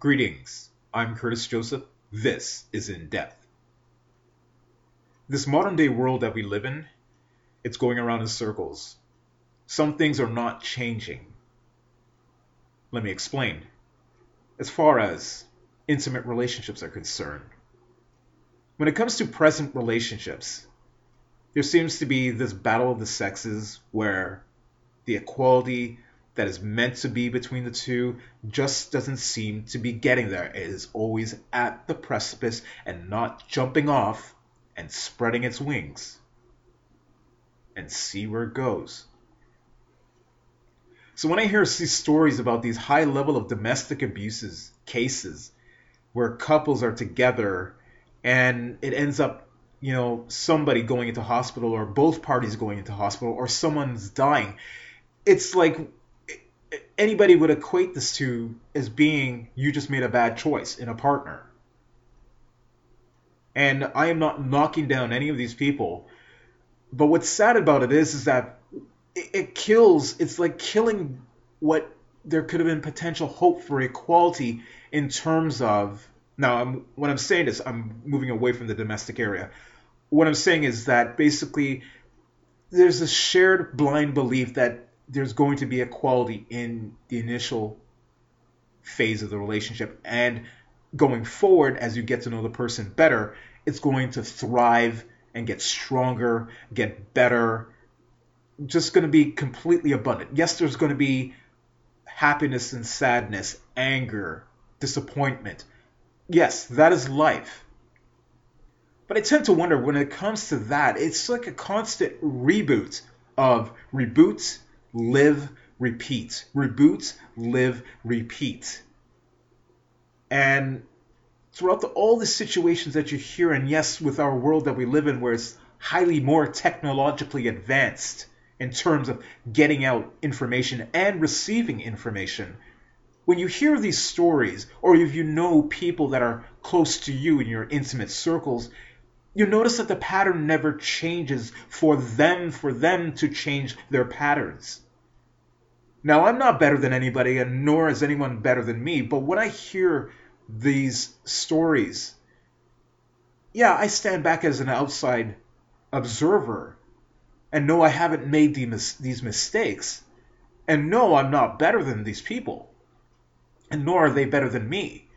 Greetings, I'm Curtis Joseph. This is In Depth. This modern day world that we live in, it's going around in circles. Some things are not changing. Let me explain. As far as intimate relationships are concerned, when it comes to present relationships, there seems to be this battle of the sexes where the equality that is meant to be between the two just doesn't seem to be getting there. It is always at the precipice and not jumping off and spreading its wings and see where it goes. So when I hear these stories about these high level of domestic abuses cases where couples are together and it ends up you know somebody going into hospital or both parties going into hospital or someone's dying it's like anybody would equate this to as being you just made a bad choice in a partner. And I am not knocking down any of these people, but what's sad about it is is that it, it kills. It's like killing what there could have been potential hope for equality in terms of. Now, I'm, what I'm saying is I'm moving away from the domestic area. What I'm saying is that basically there's a shared blind belief that there's going to be equality in the initial phase of the relationship. And going forward as you get to know the person better it's going to thrive and get stronger get better. Just going to be completely abundant. Yes there's going to be happiness and sadness anger disappointment. Yes that is life. But i tend to wonder when it comes to that it's like a constant reboot of reboots live, repeat. Reboot, live, repeat. And throughout the, all the situations that you hear, and yes, with our world that we live in, where it's highly more technologically advanced in terms of getting out information and receiving information, when you hear these stories, or if you know people that are close to you in your intimate circles, you notice that the pattern never changes for them for them to change their patterns. Now i'm not better than anybody and nor is anyone better than me but when i hear these stories yeah i stand back as an outside observer and know i haven't made these mistakes and no i'm not better than these people and nor are they better than me.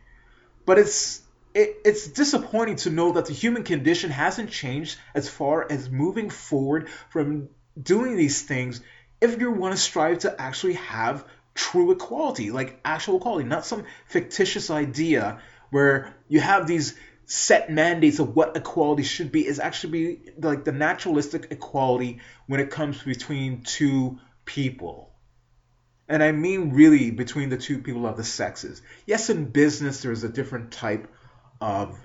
But it's it, it's disappointing to know that the human condition hasn't changed as far as moving forward from doing these things if you want to strive to actually have true equality, like actual equality, not some fictitious idea where you have these set mandates of what equality should be is actually be like the naturalistic equality when it comes between two people. And I mean really between the two people of the sexes. Yes, in business there's a different type of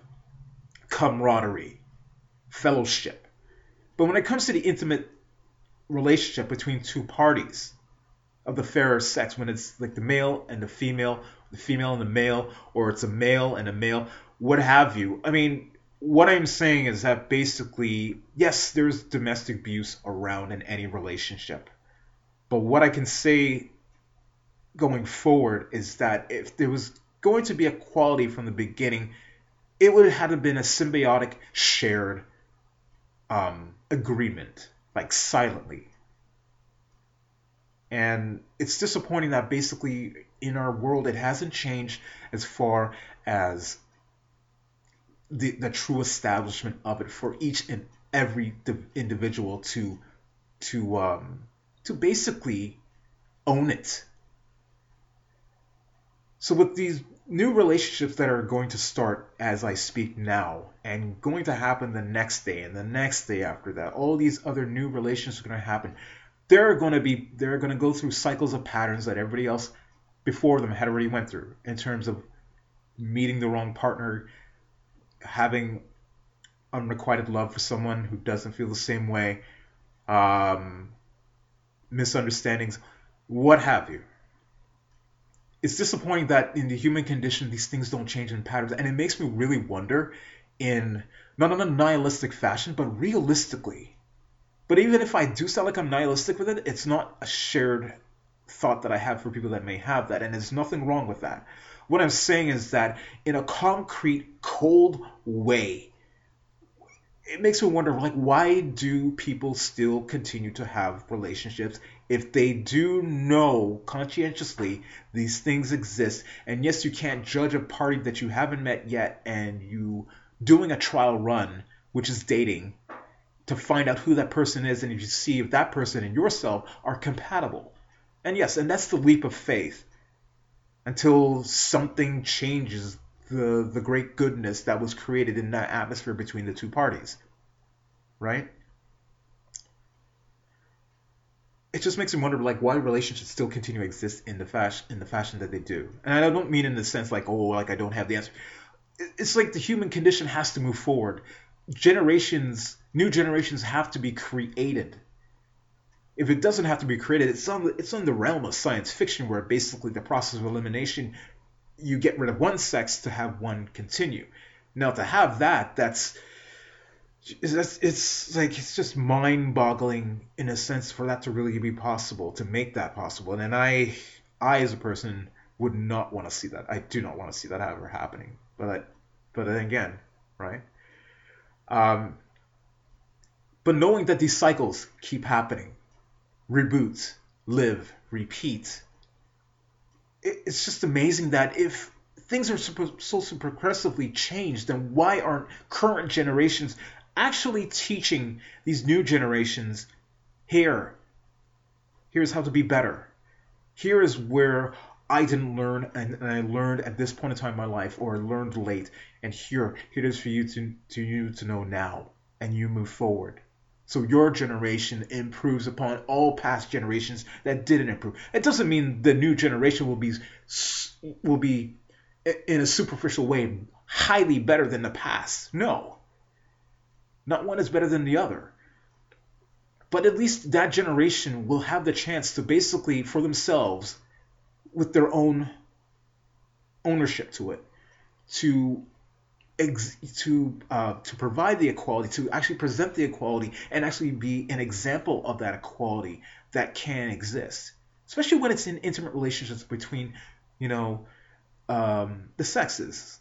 camaraderie, fellowship. But when it comes to the intimate relationship between two parties of the fairer sex, when it's like the male and the female, the female and the male, or it's a male and a male, what have you. I mean, what I'm saying is that basically, yes, there's domestic abuse around in any relationship. But what I can say going forward is that if there was going to be equality from the beginning, it would have been a symbiotic shared um, agreement, like silently. And it's disappointing that basically in our world it hasn't changed as far as the, the true establishment of it for each and every individual to to um, to basically own it. So with these new relationships that are going to start as I speak now and going to happen the next day and the next day after that. All these other new relationships are going to happen. They're going to be they're going to go through cycles of patterns that everybody else before them had already went through in terms of meeting the wrong partner, having unrequited love for someone who doesn't feel the same way, um, misunderstandings, what have you it's disappointing that in the human condition these things don't change in patterns. And it makes me really wonder in not in a nihilistic fashion but realistically. But even if i do sound like i'm nihilistic with it it's not a shared thought that i have for people that may have that. And there's nothing wrong with that. What I'm saying is that in a concrete, cold way, it makes me wonder like why do people still continue to have relationships if they do know conscientiously these things exist and yes you can't judge a party that you haven't met yet and you doing a trial run which is dating to find out who that person is and you see if that person and yourself are compatible and yes and that's the leap of faith until something changes the the great goodness that was created in that atmosphere between the two parties. Right? It just makes me wonder like why relationships still continue to exist in the fashion in the fashion that they do. And I don't mean in the sense like, oh like I don't have the answer. It's like the human condition has to move forward. Generations new generations have to be created if it doesn't have to be created, it's on it's on the realm of science fiction where basically the process of elimination you get rid of one sex to have one continue. Now to have that, that's it's, it's like it's just mind-boggling in a sense for that to really be possible to make that possible. And, I I as a person would not want to see that. I do not want to see that ever happening. But I, but then again, right? Um, but knowing that these cycles keep happening, reboot, live, repeat. It's just amazing that if things are so, so progressively changed, then why aren't current generations actually teaching these new generations here? Here's how to be better. Here is where I didn't learn and, and, I learned at this point in time in my life or I learned late and here here it is for you to to you to know now and you move forward. So your generation improves upon all past generations that didn't improve. It doesn't mean the new generation will be will be in a superficial way highly better than the past. No. Not one is better than the other. But at least that generation will have the chance to basically for themselves with their own ownership to it to ex- to uh, to provide the equality, to actually present the equality, and actually be an example of that equality that can exist, especially when it's in intimate relationships between, you know, um, the sexes.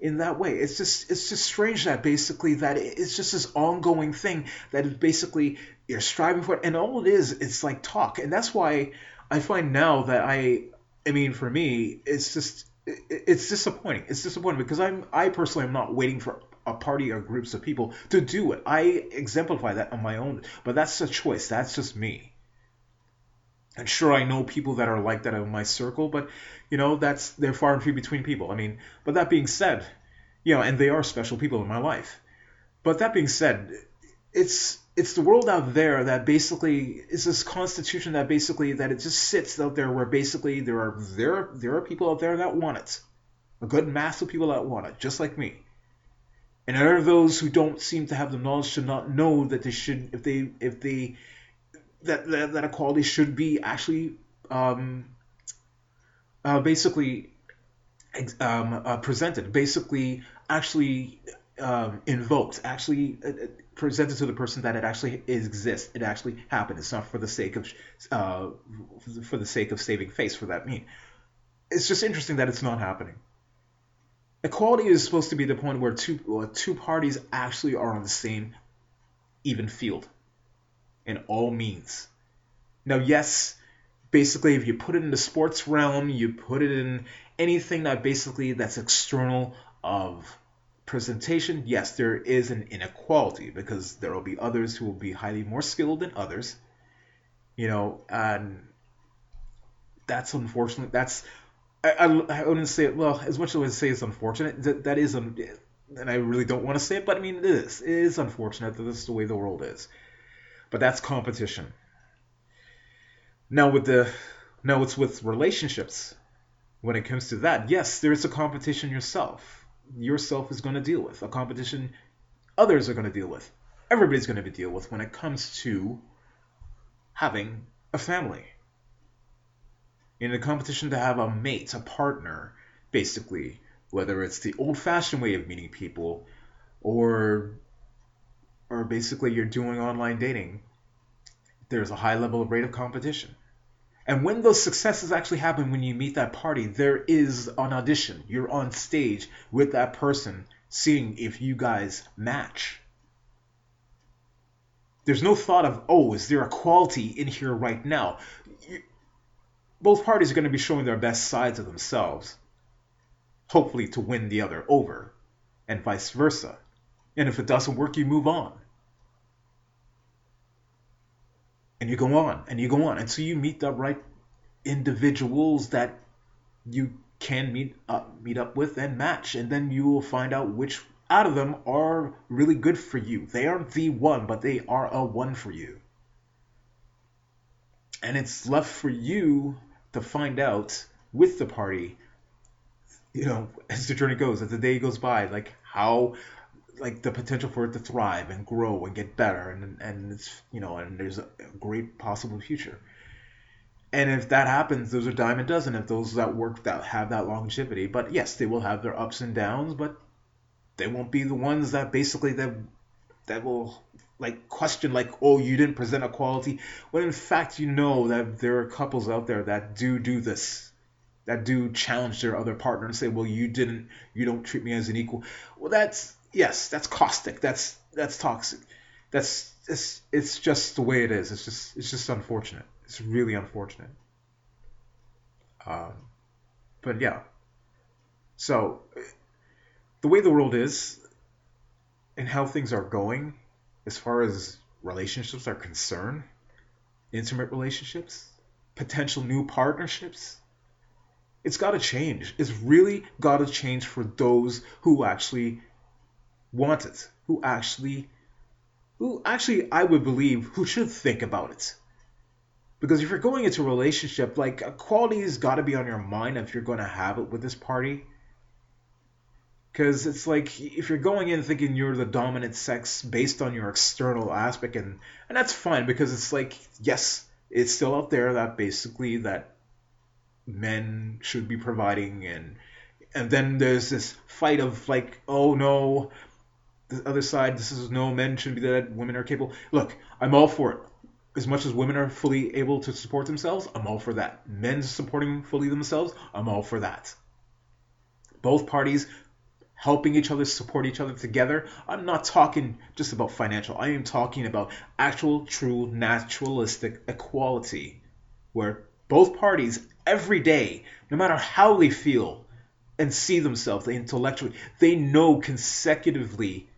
In that way, it's just it's just strange that basically that it's just this ongoing thing that is basically you're striving for, it, and all it is, it's like talk, and that's why I find now that I, I mean, for me, it's just it's disappointing. It's disappointing because I'm I personally am not waiting for a party or groups of people to do it. I exemplify that on my own, but that's a choice. That's just me. And sure, I know people that are like that in my circle, but you know that's they're far and few between people. I mean, but that being said, you know, and they are special people in my life. But that being said, it's it's the world out there that basically is this constitution that basically that it just sits out there where basically there are there there are people out there that want it, a good mass of people that want it, just like me. And there are those who don't seem to have the knowledge to not know that they should if they if they that that, that equality should be actually um, uh, basically um, uh, presented, basically actually um, invoked, actually uh, presented to the person that it actually exists. It actually happened. It's not for the sake of uh, for the sake of saving face for that mean. It's just interesting that it's not happening. Equality is supposed to be the point where two uh, two parties actually are on the same even field in all means. Now, yes, basically, if you put it in the sports realm, you put it in anything that basically that's external of presentation, yes, there is an inequality because there will be others who will be highly more skilled than others. You know, and that's unfortunate. That's I, I, I wouldn't say it. Well, as much as I would say it's unfortunate, that that is and I really don't want to say it, but I mean it is. It is unfortunate that this is the way the world is. But that's competition. Now with the now it's with relationships. When it comes to that, yes, there is a competition yourself yourself is going to deal with, a competition others are going to deal with, everybody's going to deal with when it comes to having a family. In a competition to have a mate, a partner, basically, whether it's the old-fashioned way of meeting people or or basically you're doing online dating, there's a high level of rate of competition. And when those successes actually happen when you meet that party, there is an audition. You're on stage with that person, seeing if you guys match. There's no thought of, oh, is there a quality in here right now? Both parties are going to be showing their best sides of themselves, hopefully to win the other over, and vice versa. And if it doesn't work, you move on. and you go on and you go on. Until you meet the right individuals that you can meet up meet up with and match. And then you will find out which out of them are really good for you. They aren't the one but they are a one for you. And it's left for you to find out with the party you know as the journey goes as the day goes by like how like the potential for it to thrive and grow and get better and and it's you know and there's a great possible future. And if that happens those are dime a dozen if those that work that have that longevity. But yes they will have their ups and downs but they won't be the ones that basically that that will like question like oh you didn't present a quality. When in fact you know that there are couples out there that do do this that do challenge their other partner and say well you didn't you don't treat me as an equal. Well that's yes, that's caustic. That's that's toxic. That's it's it's just the way it is. It's just it's just unfortunate. It's really unfortunate. Um, but yeah. So the way the world is and how things are going as far as relationships are concerned, intimate relationships, potential new partnerships, it's got to change. It's really got to change for those who actually want it, who actually, who actually I would believe who should think about it. Because if you're going into a relationship, like equality has got to be on your mind if you're going to have it with this party. Because it's like if you're going in thinking you're the dominant sex based on your external aspect, and and that's fine because it's like yes, it's still out there that basically that men should be providing and and then there's this fight of like oh no the other side, this is no men shouldn't be that women are capable. Look, I'm all for it. As much as women are fully able to support themselves, I'm all for that. Men supporting fully themselves, I'm all for that. Both parties helping each other support each other together. I'm not talking just about financial. I am talking about actual, true, naturalistic equality, where both parties every day, no matter how they feel and see themselves, they intellectually, they know consecutively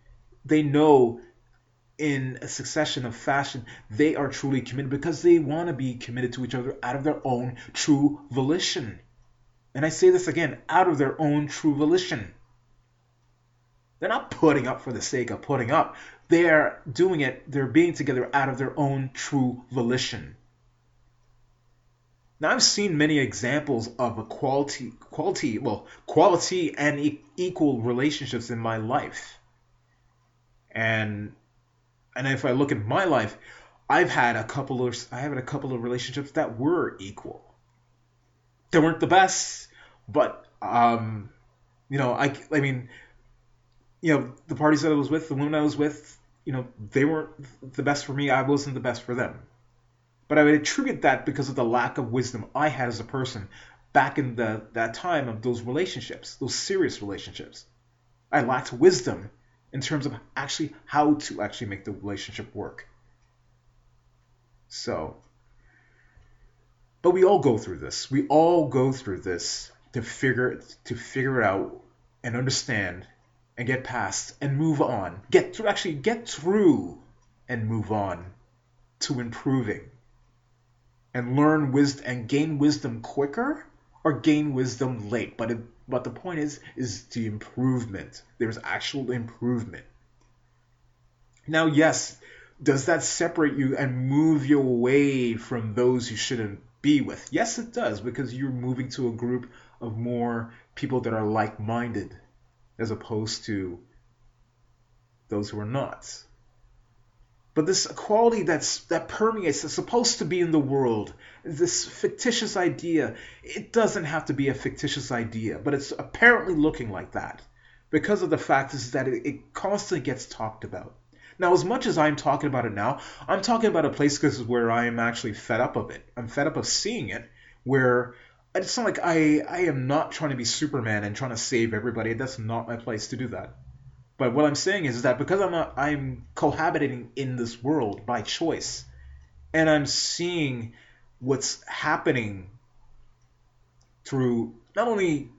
they know in a succession of fashion they are truly committed because they want to be committed to each other out of their own true volition. And I say this again, out of their own true volition. They're not putting up for the sake of putting up. They are doing it, they're being together out of their own true volition. Now I've seen many examples of equality, quality, well, quality and e- equal relationships in my life. And and if I look at my life, I've had a couple of I have had a couple of relationships that were equal. They weren't the best, but um, you know, I I mean, you know, the parties that I was with, the women I was with, you know, they weren't the best for me. I wasn't the best for them. But I would attribute that because of the lack of wisdom I had as a person back in the that time of those relationships, those serious relationships. I lacked wisdom in terms of actually how to actually make the relationship work. So, but we all go through this. We all go through this to figure to figure it out and understand and get past and move on. Get to actually get through and move on to improving and learn wisdom and gain wisdom quicker or gain wisdom late. But it, but the point is, is the improvement. There's actual improvement. Now, yes, does that separate you and move you away from those you shouldn't be with? Yes, it does, because you're moving to a group of more people that are like minded as opposed to those who are not. But this equality that's that permeates, that's supposed to be in the world, this fictitious idea, it doesn't have to be a fictitious idea, but it's apparently looking like that because of the fact is that it, it constantly gets talked about. Now, as much as I'm talking about it now, I'm talking about a place because where I am actually fed up of it. I'm fed up of seeing it, where it's not like I I am not trying to be Superman and trying to save everybody. That's not my place to do that. But what I'm saying is that because I'm not, I'm cohabitating in this world by choice, and I'm seeing what's happening through not only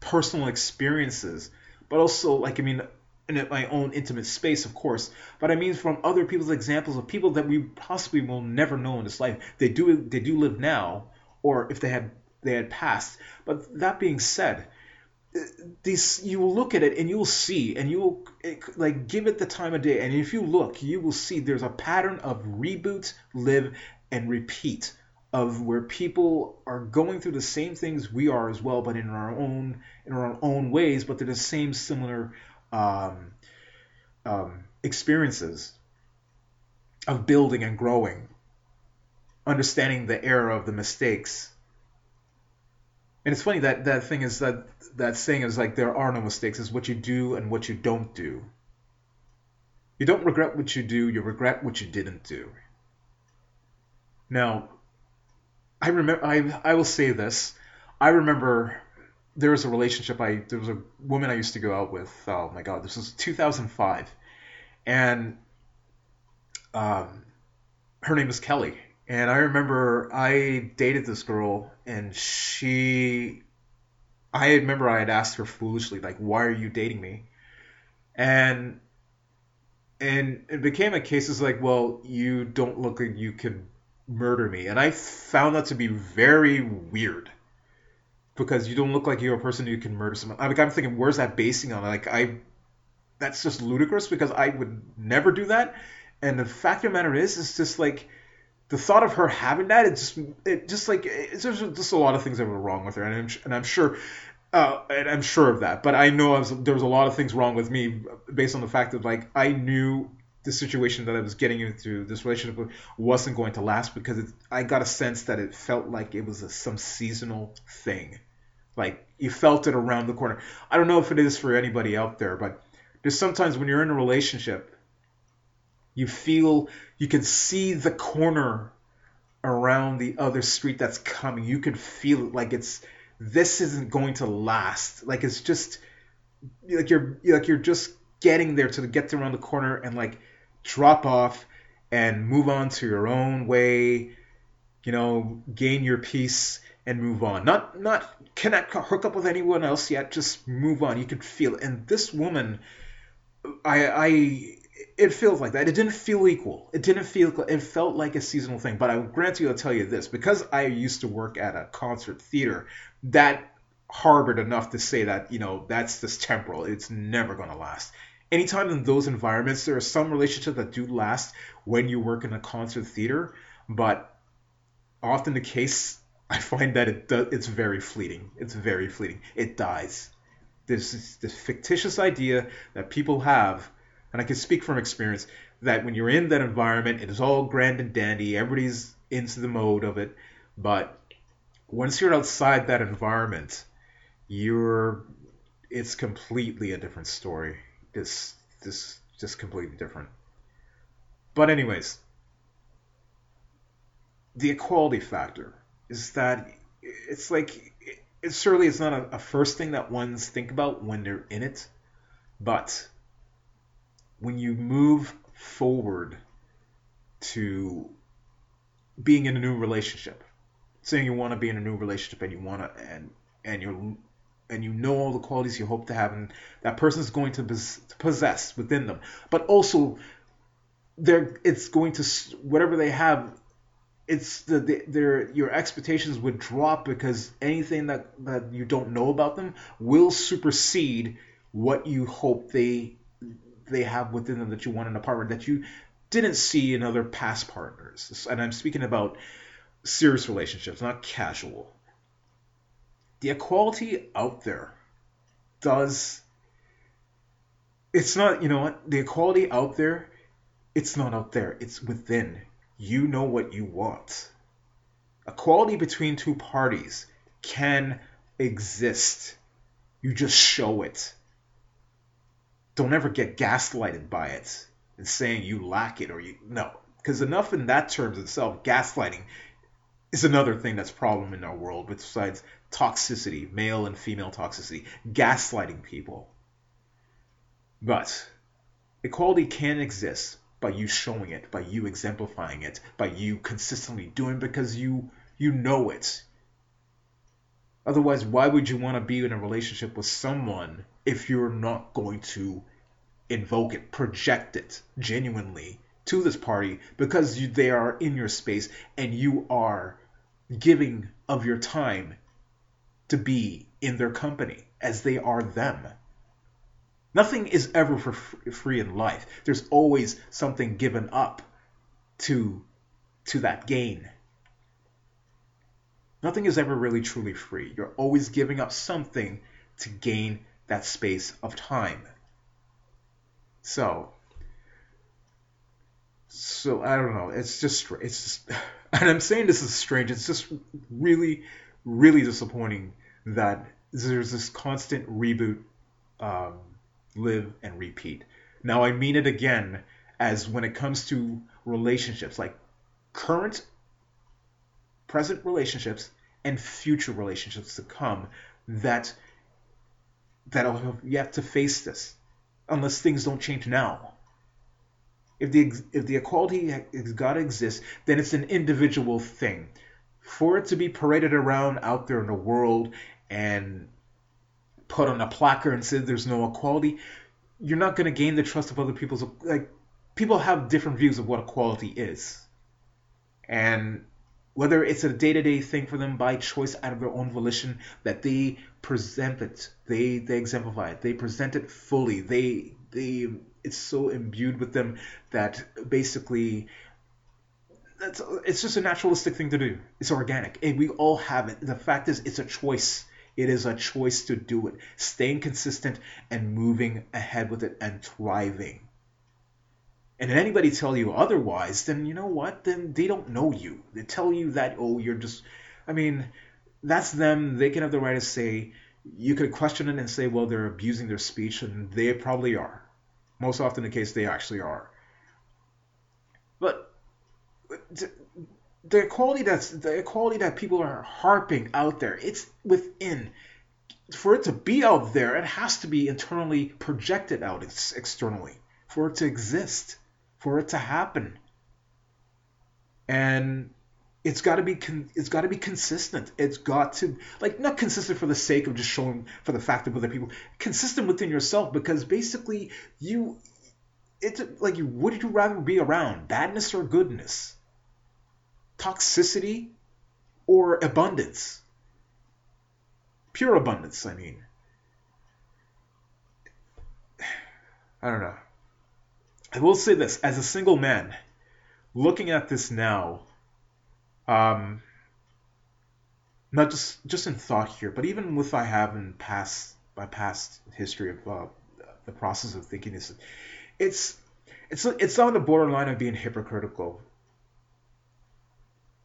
personal experiences, but also like I mean in my own intimate space, of course, but I mean from other people's examples of people that we possibly will never know in this life. They do they do live now, or if they had they had passed. But that being said, this you will look at it and you will see and you will like give it the time of day. And if you look you will see there's a pattern of reboot live and repeat of where people are going through the same things we are as well but in our own in our own ways but they're the same similar um, um, experiences of building and growing understanding the error of the mistakes and it's funny that that thing is that that saying is like there are no mistakes. It's what you do and what you don't do. You don't regret what you do. You regret what you didn't do. Now, I remember. I I will say this. I remember there was a relationship. I there was a woman I used to go out with. Oh my God, this was 2005, and um, her name is Kelly. And I remember I dated this girl, and she, I remember I had asked her foolishly, like, "Why are you dating me?" And and it became a case of like, well, you don't look like you could murder me, and I found that to be very weird because you don't look like you're a person who can murder someone. Like I'm thinking, where's that basing on? Like I, that's just ludicrous because I would never do that. And the fact of the matter is, it's just like the thought of her having that, it just, it just like, it's just, just a lot of things that were wrong with her, and I'm, and I'm sure, uh, and I'm sure of that. But I know I was, there was a lot of things wrong with me based on the fact that like I knew the situation that I was getting into, this relationship wasn't going to last because it, I got a sense that it felt like it was a, some seasonal thing, like you felt it around the corner. I don't know if it is for anybody out there, but there's sometimes when you're in a relationship you feel you can see the corner around the other street that's coming. You can feel it like it's this isn't going to last. Like it's just like you're like you're just getting there to get around the corner and like drop off and move on to your own way. You know, gain your peace and move on. Not not connect hook up with anyone else yet. Just move on. You can feel it. And this woman, I I it feels like that. It didn't feel equal. It didn't feel. It felt like a seasonal thing. But I grant you, I'll tell you this: because I used to work at a concert theater, that harbored enough to say that you know that's just temporal. It's never going to last. Anytime in those environments, there are some relationships that do last when you work in a concert theater, but often the case, I find that it does, it's very fleeting. It's very fleeting. It dies. There's this, this fictitious idea that people have and I can speak from experience that when you're in that environment, it is all grand and dandy, everybody's into the mode of it, but once you're outside that environment, you're it's completely a different story. It's this just completely different. But anyways, the equality factor is that it's like it certainly it's not a, a first thing that ones think about when they're in it, but when you move forward to being in a new relationship, saying you want to be in a new relationship and you want to and and you and you know all the qualities you hope to have and that person is going to possess within them, but also they're it's going to whatever they have it's the, the their your expectations would drop because anything that that you don't know about them will supersede what you hope they they have within them that you want in a partner that you didn't see in other past partners. And I'm speaking about serious relationships, not casual. The equality out there does. It's not, you know what? The equality out there, it's not out there, it's within. You know what you want. Equality between two parties can exist. You just show it don't ever get gaslighted by it. and saying you lack it or you no because enough in that terms itself gaslighting is another thing that's problem in our world besides toxicity male and female toxicity gaslighting people but equality can exist by you showing it by you exemplifying it by you consistently doing because you you know it otherwise why would you want to be in a relationship with someone if you're not going to invoke it, project it genuinely to this party because you, they are in your space and you are giving of your time to be in their company as they are them. Nothing is ever for free in life. There's always something given up to to that gain. Nothing is ever really truly free. You're always giving up something to gain that space of time. So, so I don't know. It's just it's just, and I'm saying this is strange. It's just really, really disappointing that there's this constant reboot, um, live and repeat. Now I mean it again as when it comes to relationships, like current, present relationships and future relationships to come, that that'll have yet to face this unless things don't change now. If the if the equality has got to exist, then it's an individual thing. For it to be paraded around out there in the world and put on a placard and say there's no equality, you're not going to gain the trust of other people's like people have different views of what equality is. And whether it's a day-to-day thing for them by choice out of their own volition that they present it they they exemplify it they present it fully they they it's so imbued with them that basically that's it's just a naturalistic thing to do. It's organic and we all have it. The fact is it's a choice. It is a choice to do it. Staying consistent and moving ahead with it and thriving and if anybody tell you otherwise, then you know what? Then they don't know you. They tell you that oh you're just I mean, that's them. They can have the right to say you could question it and say, well, they're abusing their speech, and they probably are. Most often the case they actually are. But the equality that's the equality that people are harping out there, it's within. For it to be out there, it has to be internally projected out externally for it to exist for it to happen. And it's got to be con- it's got to be consistent. It's got to like not consistent for the sake of just showing for the fact of other people. Consistent within yourself because basically you it's like you would you rather be around badness or goodness, toxicity or abundance, pure abundance. I mean, I don't know. I will say this as a single man, looking at this now, um, not just just in thought here, but even with I have in past my past history of uh, the process of thinking this, it's it's it's on the borderline of being hypocritical.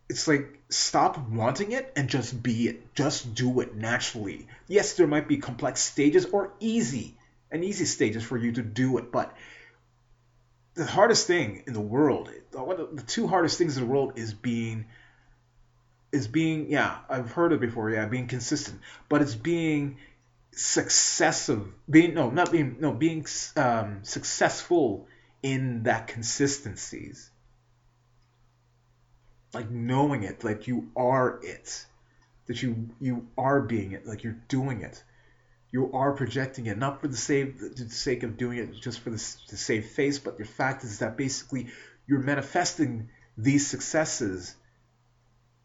It's like stop wanting it and just be it. Just do it naturally. Yes, there might be complex stages or easy and easy stages for you to do it, but the hardest thing in the world, the two hardest things in the world is being is being yeah I've heard it before yeah being consistent, but it's being successive being no not being no being um, successful in that consistencies. Like knowing it like you are it that you you are being it like you're doing it you are projecting it, not for the sake, the sake of doing it just for the, to save face, but the fact is that basically you're manifesting these successes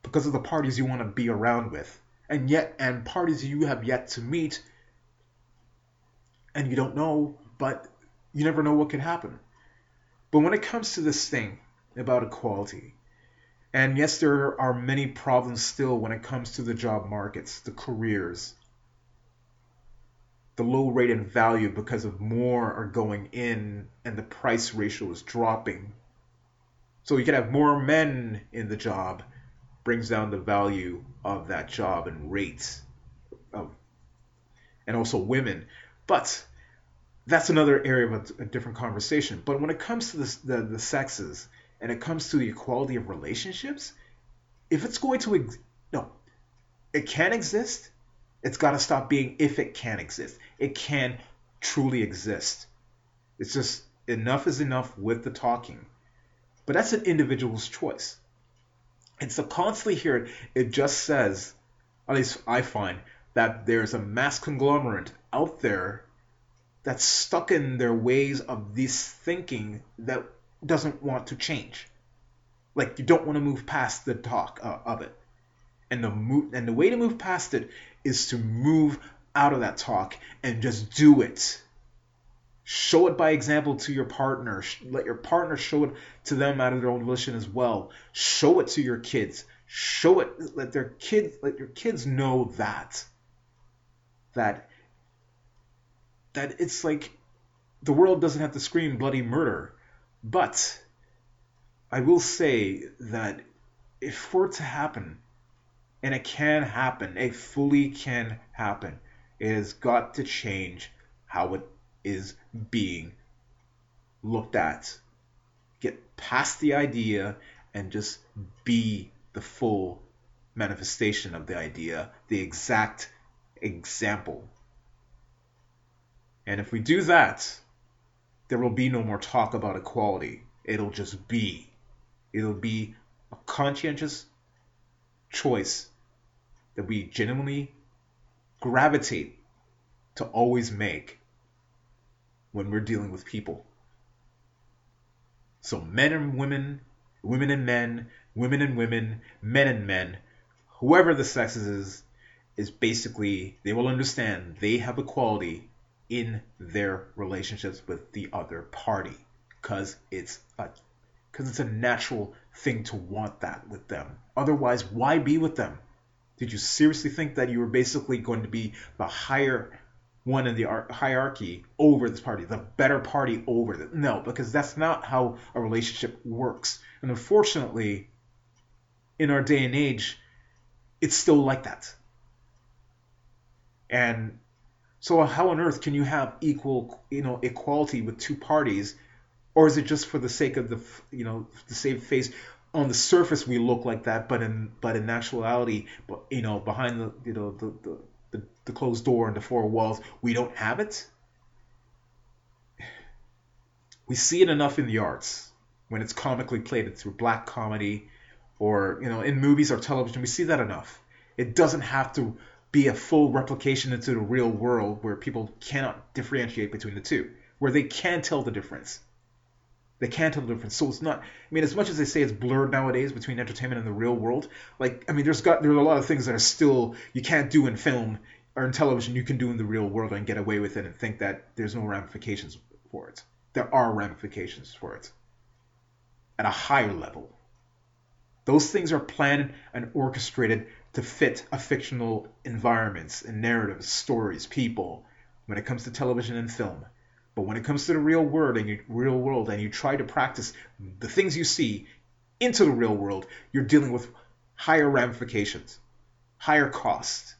because of the parties you want to be around with, and yet and parties you have yet to meet, and you don't know, but you never know what could happen. But when it comes to this thing about equality, and yes, there are many problems still when it comes to the job markets, the careers, the low rate in value because of more are going in and the price ratio is dropping. So you can have more men in the job, brings down the value of that job and rates of, and also women. But that's another area of a, a different conversation. But when it comes to the, the, sexes and it comes to the equality of relationships, if it's going to ex- no, it can exist. It's got to stop being if it can exist. It can truly exist. It's just enough is enough with the talking. But that's an individual's choice. And so constantly here, it just says, at least I find, that there's a mass conglomerate out there that's stuck in their ways of this thinking that doesn't want to change. Like you don't want to move past the talk uh, of it, and the move and the way to move past it is to move out of that talk and just do it. Show it by example to your partner. Let your partner show it to them out of their own volition as well. Show it to your kids. Show it. Let their kids. Let your kids know that. That that it's like the world doesn't have to scream bloody murder. But I will say that if for it to happen, and it can happen, it fully can happen, it has got to change how it is being looked at. Get past the idea and just be the full manifestation of the idea, the exact example and if we do that, there will be no more talk about equality. It'll just be. It'll be a conscientious choice that we genuinely gravitate to always make when we're dealing with people. So, men and women, women and men, women and women, men and men, whoever the sexes is, is basically, they will understand they have equality in their relationships with the other party because it's a because it's a natural thing to want that with them. Otherwise, why be with them? Did you seriously think that you were basically going to be the higher one in the hierarchy over this party, the better party over the no, because that's not how a relationship works. And unfortunately, in our day and age, it's still like that. And so how on earth can you have equal, you know, equality with two parties, or is it just for the sake of the, you know, the save face? On the surface, we look like that, but in but in actuality, but you know, behind the you know the the, the, the closed door and the four walls, we don't have it. We see it enough in the arts when it's comically played through black comedy, or you know, in movies or television. We see that enough. It doesn't have to be a full replication into the real world where people cannot differentiate between the two, where they can tell the difference. They can't tell the difference. So it's not. I mean, as much as they say it's blurred nowadays between entertainment and the real world, like I mean, there's got there's a lot of things that are still you can't do in film or in television. You can do in the real world and get away with it and think that there's no ramifications for it. There are ramifications for it at a higher level. Those things are planned and orchestrated to fit a fictional environments and narratives, stories, people when it comes to television and film. But when it comes to the real world and you, real world and you try to practice the things you see into the real world, you're dealing with higher ramifications, higher costs.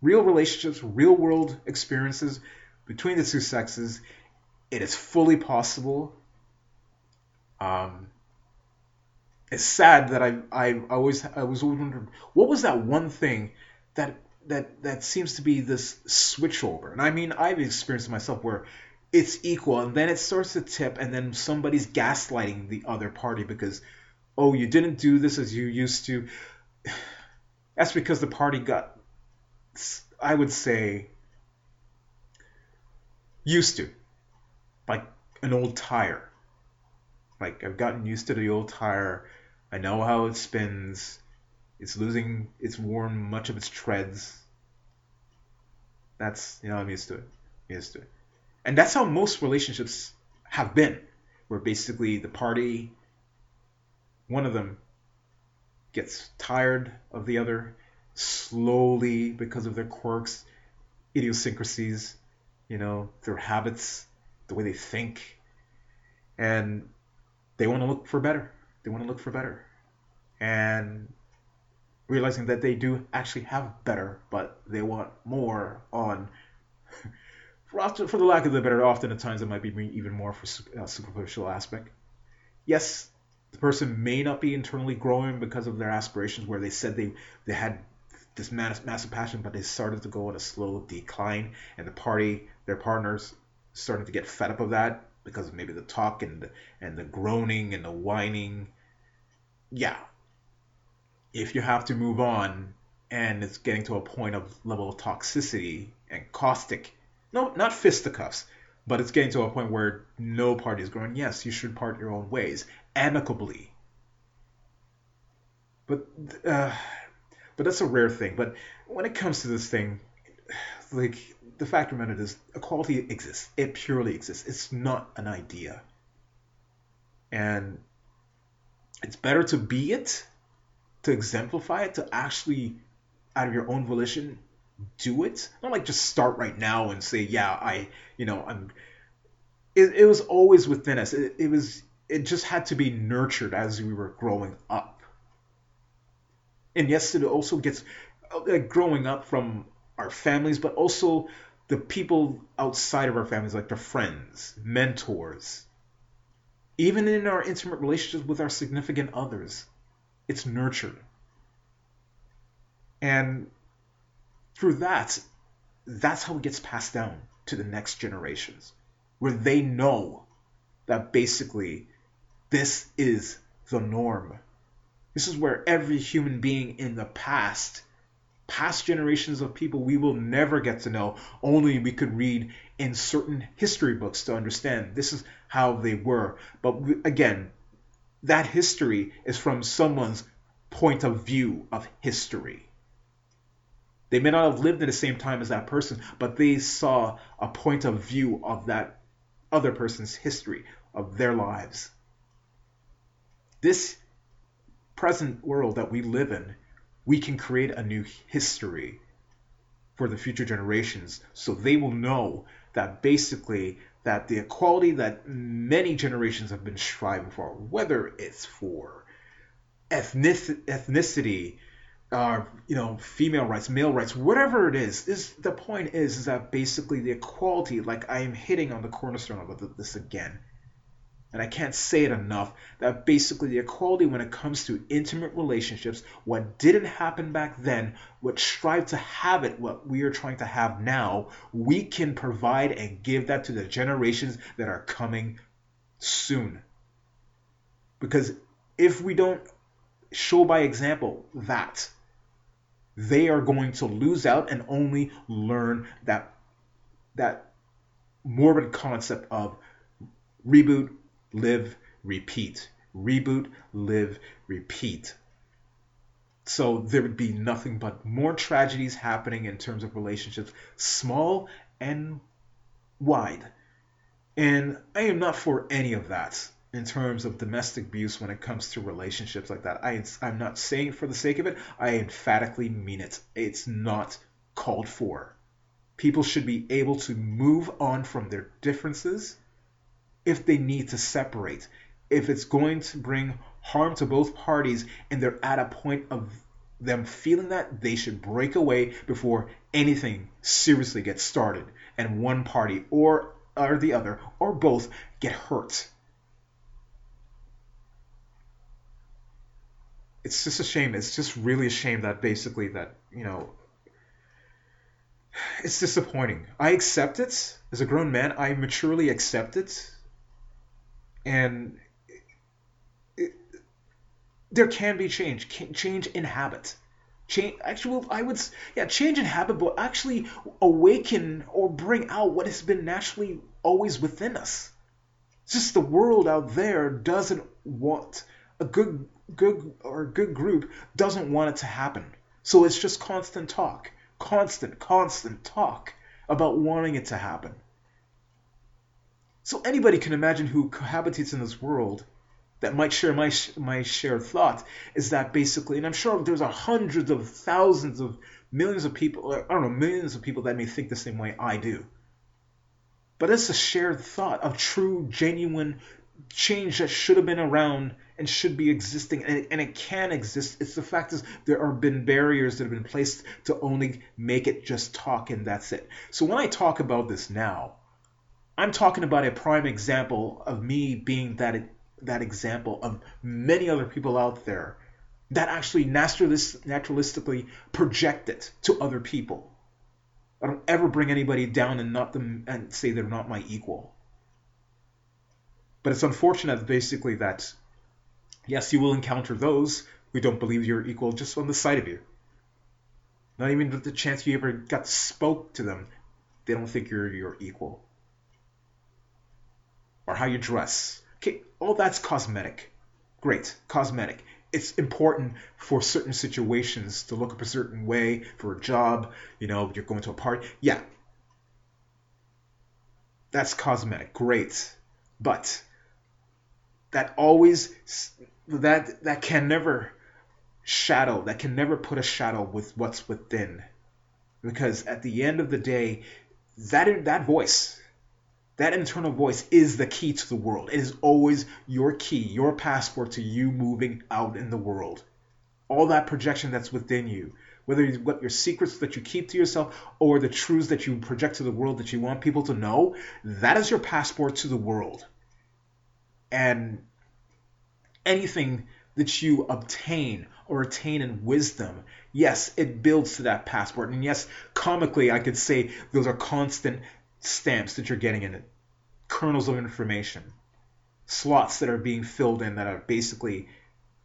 Real relationships, real world experiences between the two sexes, it is fully possible. Um, it's sad that I I always I was wondering what was that one thing that that that seems to be this switchover. And I mean I've experienced myself where it's equal and then it starts to tip and then somebody's gaslighting the other party because oh you didn't do this as you used to. That's because the party got I would say used to like an old tire. Like I've gotten used to the old tire I know how it spins. It's losing, it's worn much of its treads. That's, you know, I'm used to it. I'm used to it. And that's how most relationships have been, where basically the party, one of them gets tired of the other slowly because of their quirks, idiosyncrasies, you know, their habits, the way they think, and they want to look for better. They want to look for better. And realizing that they do actually have better, but they want more on for, for the lack of the better, often at times it might be even more for a uh, superficial aspect. Yes, the person may not be internally growing because of their aspirations, where they said they they had this mass, massive passion, but they started to go on a slow decline, and the party, their partners, starting to get fed up of that because of maybe the talk and the, and the groaning and the whining. Yeah, if you have to move on, and it's getting to a point of level of toxicity and caustic, no, not fisticuffs, but it's getting to a point where no party is growing. Yes, you should part your own ways amicably. But uh, but that's a rare thing. But when it comes to this thing, like the fact of it is, equality exists. It purely exists. It's not an idea, and it's better to be it, to exemplify it, to actually, out of your own volition, do it. Not like just start right now and say, yeah, I, you know, I'm. It, it was always within us. It, it was. It just had to be nurtured as we were growing up and yes, it also gets like growing up from our families, but also the people outside of our families, like the friends, mentors, even in our intimate relationships with our significant others, it's nurtured. And through that, that's how it gets passed down to the next generations, where they know that basically this is the norm. This is where every human being in the past, past generations of people we will never get to know, only we could read in certain history books to understand this is how they were. But again, that history is from someone's point of view of history. They may not have lived in the same time as that person, but they saw a point of view of that other person's history, of their lives. This present world that we live in, we can create a new history for the future generations so they will know that basically that the equality that many generations have been striving for whether it's for ethnic, ethnicity uh, you know female rights male rights whatever it is is the point is, is that basically the equality like i am hitting on the cornerstone of this again and I can't say it enough, that basically the equality when it comes to intimate relationships, what didn't happen back then, what strive to have it, what we are trying to have now, we can provide and give that to the generations that are coming soon. Because if we don't show by example that, they are going to lose out and only learn that that morbid concept of reboot, live, repeat. Reboot, live, repeat. So there would be nothing but more tragedies happening in terms of relationships, small and wide. And I am not for any of that in terms of domestic abuse when it comes to relationships like that. I, I'm not saying for the sake of it, I emphatically mean it. It's not called for. People should be able to move on from their differences if they need to separate. If it's going to bring harm to both parties and they're at a point of them feeling that, they should break away before anything seriously gets started and one party or or the other or both get hurt. It's just a shame. It's just really a shame that basically that, you know, it's disappointing. I accept it as a grown man. I maturely accept it and there can be change, change in habit. Change, actually, I would, yeah, change in habit, but actually awaken or bring out what has been naturally always within us. It's just the world out there doesn't want a good, good or good group doesn't want it to happen. So it's just constant talk, constant, constant talk about wanting it to happen. So anybody can imagine who cohabitates in this world that might share my my shared thought is that basically, and I'm sure there's hundreds of thousands of millions of people, I don't know, millions of people that may think the same way I do. But it's a shared thought of true, genuine change that should have been around and should be existing and it, and it can exist it's the fact is there have been barriers that have been placed to only make it just talk and that's it so when i talk about this now i'm talking about a prime example of me being that that example of many other people out there that actually naturalist, naturalistically project it to other people i don't ever bring anybody down and not them and say they're not my equal but it's unfortunate basically that Yes, you will encounter those who don't believe you're equal just on the sight of you. Not even the chance you ever got spoke to them, they don't think you're your equal. Or how you dress. Okay, all that's cosmetic. Great, cosmetic. It's important for certain situations to look up a certain way for a job. You know, you're going to a party. Yeah, that's cosmetic. Great, but that always that that can never shadow that can never put a shadow with what's within because at the end of the day that that voice that internal voice is the key to the world. It is always your key your passport to you moving out in the world. All that projection that's within you whether what your secrets that you keep to yourself or the truths that you project to the world that you want people to know that is your passport to the world. And anything that you obtain or attain in wisdom, yes, it builds to that passport. And yes, comically, I could say those are constant stamps that you're getting in it, kernels of information, slots that are being filled in that are basically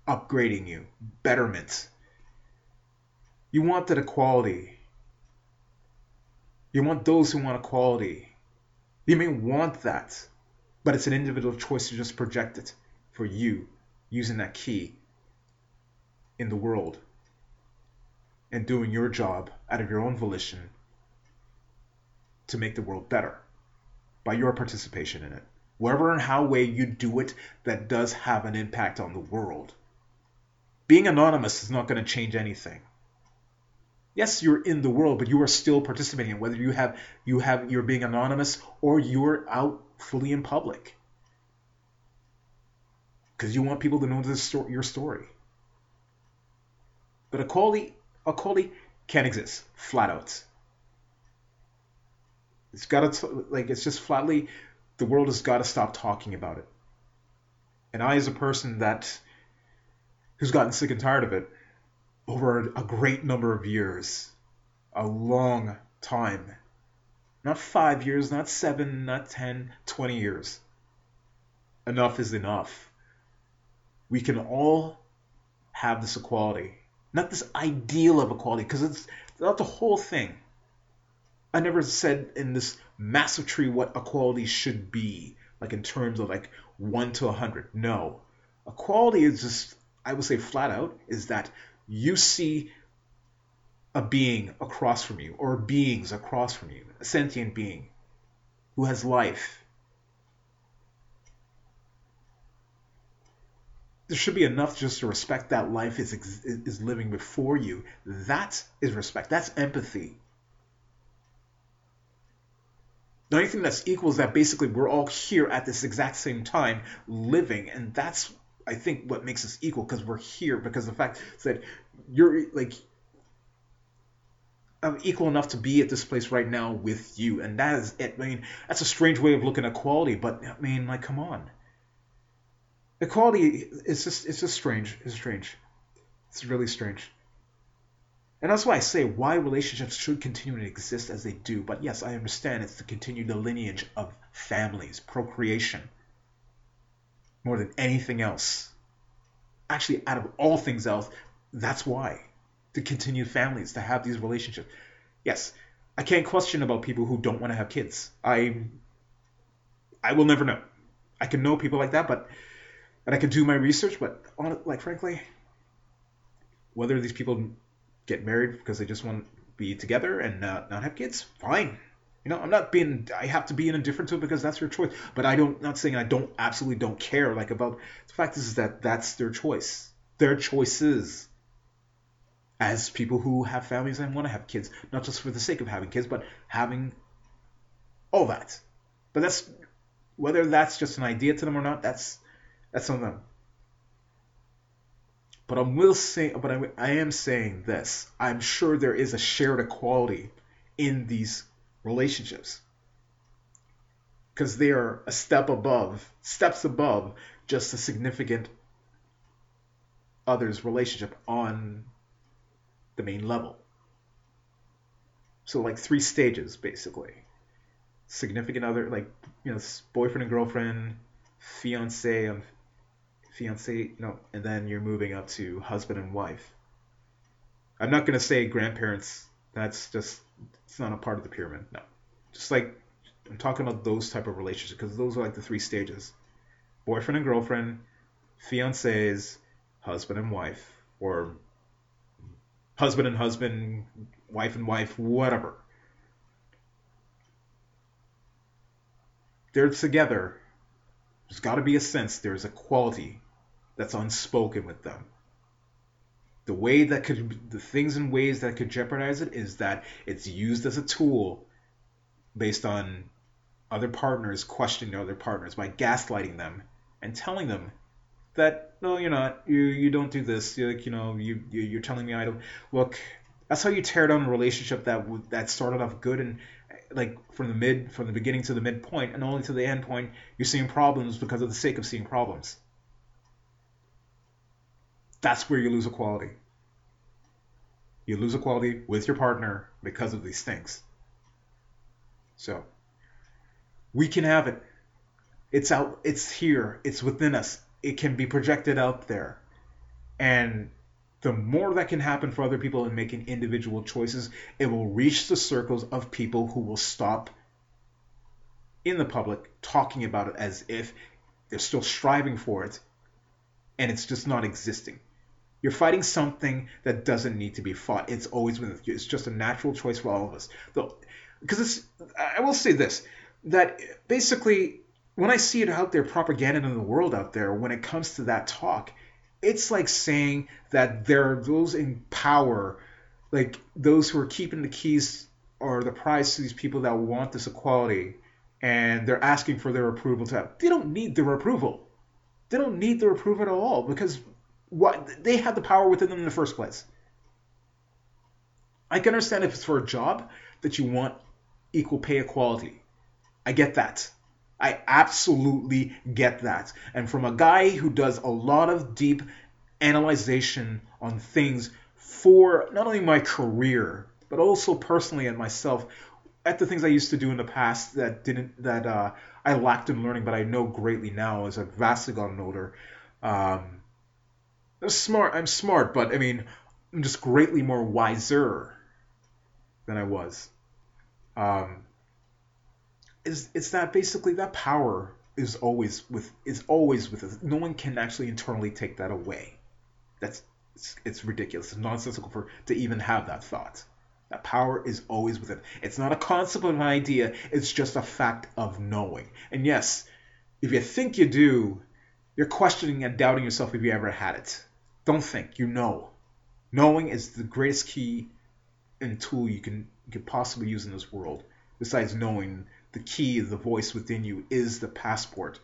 upgrading you, betterment. You want that equality. You want those who want equality. You may want that, but it's an individual choice to just project it for you using that key in the world and doing your job out of your own volition to make the world better by your participation in it. Wherever and how way you do it that does have an impact on the world. Being anonymous is not going to change anything. Yes, you're in the world, but you are still participating. Whether you have you have you're being anonymous or you're out fully in public because you want people to know this story, your story. But equality, equality can't exist, flat out. It's got to like it's just flatly, the world has got to stop talking about it. And I, as a person that who's gotten sick and tired of it over a great number of years, a long time, not five years, not seven, not ten, twenty years. Enough is enough we can all have this equality. Not this ideal of equality, because it's not the whole thing. I never said in this massive tree what equality should be, like in terms of like one to a hundred. No. Equality is just, I would say flat out, is that you see a being across from you, or beings across from you, a sentient being who has life, there should be enough just to respect that life is is living before you. That is respect. That's empathy. The only thing that's equal is that basically we're all here at this exact same time living, and that's I think what makes us equal because we're here because the fact that you're like I'm equal enough to be at this place right now with you, and that is it. I mean, that's a strange way of looking at equality, but I mean, like, come on equality is just it's just strange. It's strange. It's really strange. And that's why I say why relationships should continue to exist as they do. But yes, I understand it's to continue the lineage of families, procreation, more than anything else. Actually, out of all things else, that's why. To continue families, to have these relationships. Yes, I can't question about people who don't want to have kids. I I will never know. I can know people like that, but and I could do my research, but on like frankly, whether these people get married because they just want to be together and not, not have kids, fine. You know, I'm not being I have to be indifferent to it because that's your choice. But I don't not saying I don't absolutely don't care like about the fact is that that's their choice. Their choices as people who have families and want to have kids, not just for the sake of having kids, but having all that. But that's Whether that's just an idea to them or not, that's that's on them. But I will say, but I, I am saying this. I'm sure there is a shared equality in these relationships because they are a step above, steps above just a significant other's relationship on the main level. So like three stages basically. Significant other, like you know, boyfriend and girlfriend, fiance um, and you know, and then you're moving up to husband and wife. I'm not gonna say grandparents. That's just it's not a part of the pyramid. No, just like I'm talking about those type of relationships because those are like the three stages: boyfriend and girlfriend, fiancés, husband and wife, or husband and husband, wife and wife, whatever. They're together. There's got to be a sense there's a quality that's unspoken with them. The way that could, the things and ways that could jeopardize it is that it's used as a tool based on other partners questioning other partners by gaslighting them and telling them that no, you're not. You you don't do this. You're like you know you you're telling me I don't. Look, that's how you tear down a relationship that that started off good and like from the mid from the beginning to the midpoint and only to the end point you're seeing problems because of the sake of seeing problems that's where you lose equality. You lose equality with your partner because of these things. So, we can have it. It's out, it's here, it's within us. It can be projected out there. And the more that can happen for other people in making individual choices, it will reach the circles of people who will stop in the public talking about it as if they're still striving for it and it's just not existing. You're fighting something that doesn't need to be fought. It's always been. It's just a natural choice for all of us. Because it's. I will say this: that basically, when I see it out there, propaganda in the world out there, when it comes to that talk, it's like saying that there are those in power, like those who are keeping the keys or the prize to these people that want this equality, and they're asking for their approval to have. They don't need their approval. They don't need their approval at all because what they had the power within them in the first place. I can understand if it's for a job that you want equal pay equality. I get that. I absolutely get that. And from a guy who does a lot of deep analyzation on things for not only my career, but also personally and myself, at the things I used to do in the past that didn't that uh, I lacked in learning, but I know greatly now as I've vastly gotten older. Um, smart. I'm smart, but I mean, I'm just greatly more wiser than I was. Um, is it's that basically that power is always with is always with us. No one can actually internally take that away. That's it's, it's ridiculous. It's nonsensical for to even have that thought. That power is always within. It's not a concept of an idea. It's just a fact of knowing. And yes, if you think you do, you're questioning and doubting yourself if you ever had it. Don't think, you know. Knowing is the greatest key and tool you can you can possibly use in this world. Besides knowing, the key, the voice within you is the passport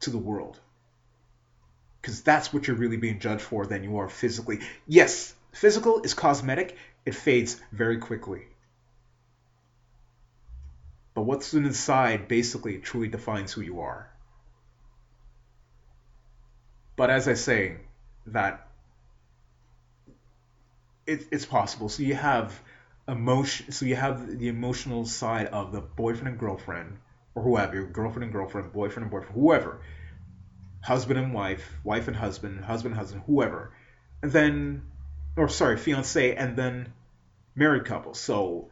to the world. Because that's what you're really being judged for than you are physically. Yes, physical is cosmetic, it fades very quickly. But what's inside basically truly defines who you are. But as I say, that it, it's possible. So you have emotion. So you have the emotional side of the boyfriend and girlfriend, or whoever, girlfriend and girlfriend, boyfriend and boyfriend, whoever, husband and wife, wife and husband, husband and husband, whoever, and then, or sorry, fiance, and then married couple. So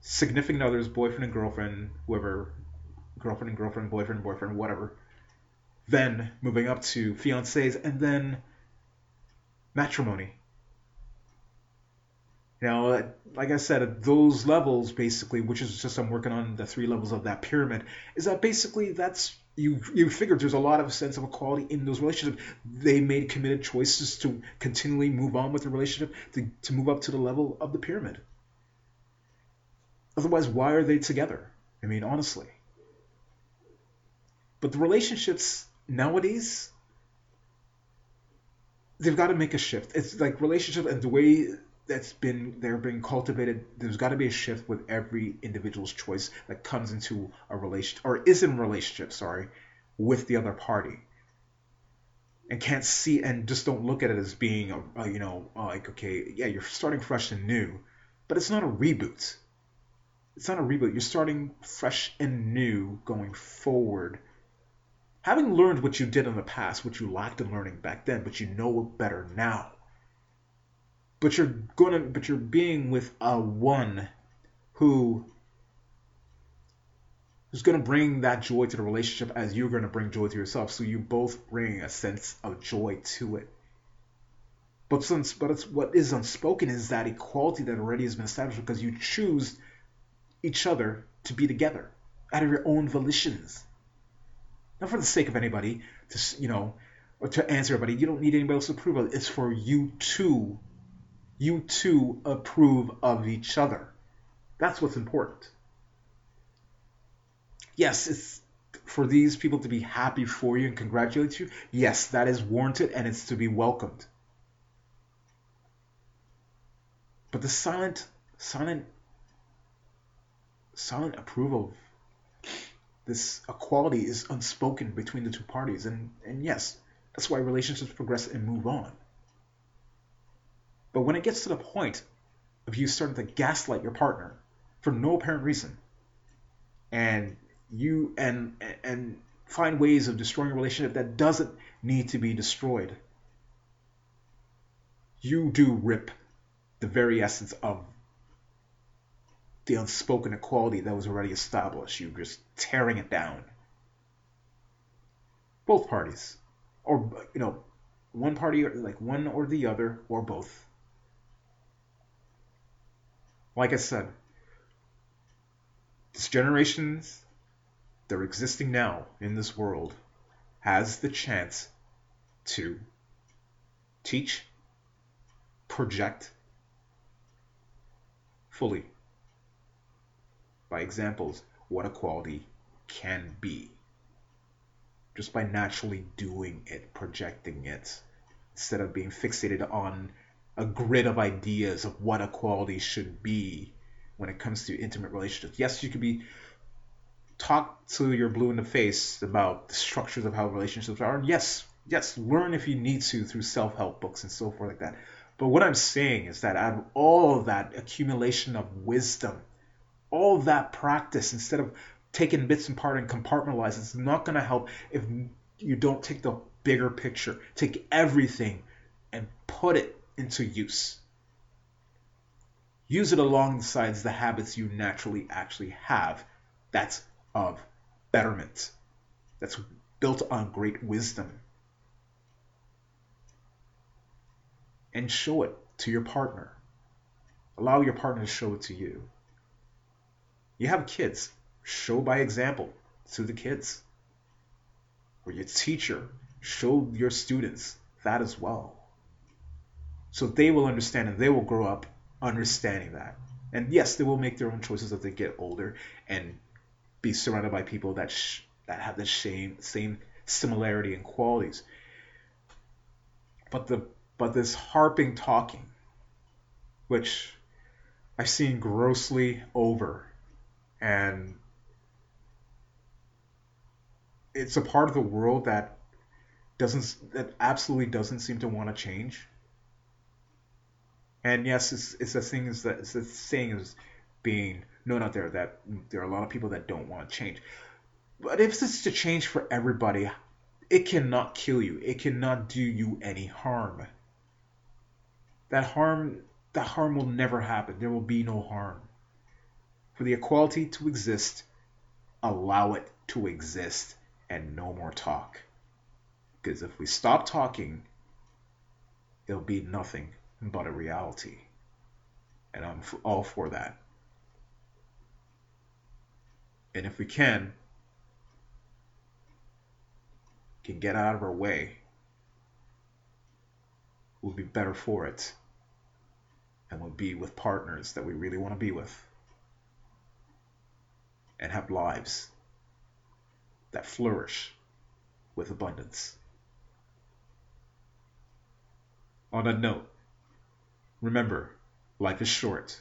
significant others, boyfriend and girlfriend, whoever, girlfriend and girlfriend, boyfriend and boyfriend, whatever. Then moving up to fiancés, and then matrimony. You know, uh, like I said, at those levels, basically, which is just I'm working on the three levels of that pyramid, is that basically that's you you figured there's a lot of sense of equality in those relationships. They made committed choices to continually move on with the relationship to, to move up to the level of the pyramid. Otherwise, why are they together? I mean, honestly. But the relationships nowadays, they've got to make a shift. It's like relationship and the way that's been they're being cultivated. There's got to be a shift with every individual's choice that comes into a relation or is in relationship. Sorry, with the other party, and can't see and just don't look at it as being a, a you know like okay yeah you're starting fresh and new, but it's not a reboot. It's not a reboot. You're starting fresh and new going forward having learned what you did in the past, what you lacked in learning back then, but you know better now. But you're gonna, but you're being with a one who who's gonna bring that joy to the relationship as you're gonna bring joy to yourself. So you both bring a sense of joy to it. But since, but it's what is unspoken is that equality that already has been established because you choose each other to be together out of your own volitions not for the sake of anybody to you know or to answer everybody. You don't need anybody else's approval. It's for you to you to approve of each other. That's what's important. Yes, it's for these people to be happy for you and congratulate you. Yes, that is warranted and it's to be welcomed. But the silent, silent, silent approval this equality is unspoken between the two parties. And, and yes, that's why relationships progress and move on. But when it gets to the point of you starting to gaslight your partner for no apparent reason, and you and and find ways of destroying a relationship that doesn't need to be destroyed, you do rip the very essence of the unspoken equality that was already established. You're just tearing it down. Both parties, or you know, one party, or like one or the other, or both. Like I said, this generations that are existing now in this world has the chance to teach, project fully by examples what equality can be. Just by naturally doing it, projecting it, instead of being fixated on a grid of ideas of what equality should be when it comes to intimate relationships. Yes, you could be talk to your blue in the face about the structures of how relationships are. Yes, yes, learn if you need to through self-help books and so forth like that. But what I'm saying is that out of all of that accumulation of wisdom all that practice instead of taking bits and part and compartmentalize it's not going to help if you don't take the bigger picture. Take everything and put it into use. Use it alongside the habits you naturally actually have. That's of betterment. That's built on great wisdom. And show it to your partner. Allow your partner to show it to you you have kids. Show by example to the kids. Or your teacher, show your students that as well. So they will understand and they will grow up understanding that. And yes, they will make their own choices as they get older and be surrounded by people that sh- that have the same same similarity and qualities. But the but this harping talking, which I've seen grossly over and it's a part of the world that doesn't that absolutely doesn't seem to want to change. And yes, it's it's a thing is that it's saying is being known out there that there are a lot of people that don't want to change. But if it's to change for everybody, it cannot kill you. It cannot do you any harm. That harm that harm will never happen. There will be no harm for the equality to exist, allow it to exist and no more talk. Because if we stop talking, it'll be nothing but a reality. And I'm all for that. And if we can, can get out of our way, we'll be better for it. And we'll be with partners that we really want to be with and have lives that flourish with abundance. On that note, remember life is short.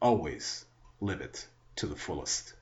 Always live it to the fullest.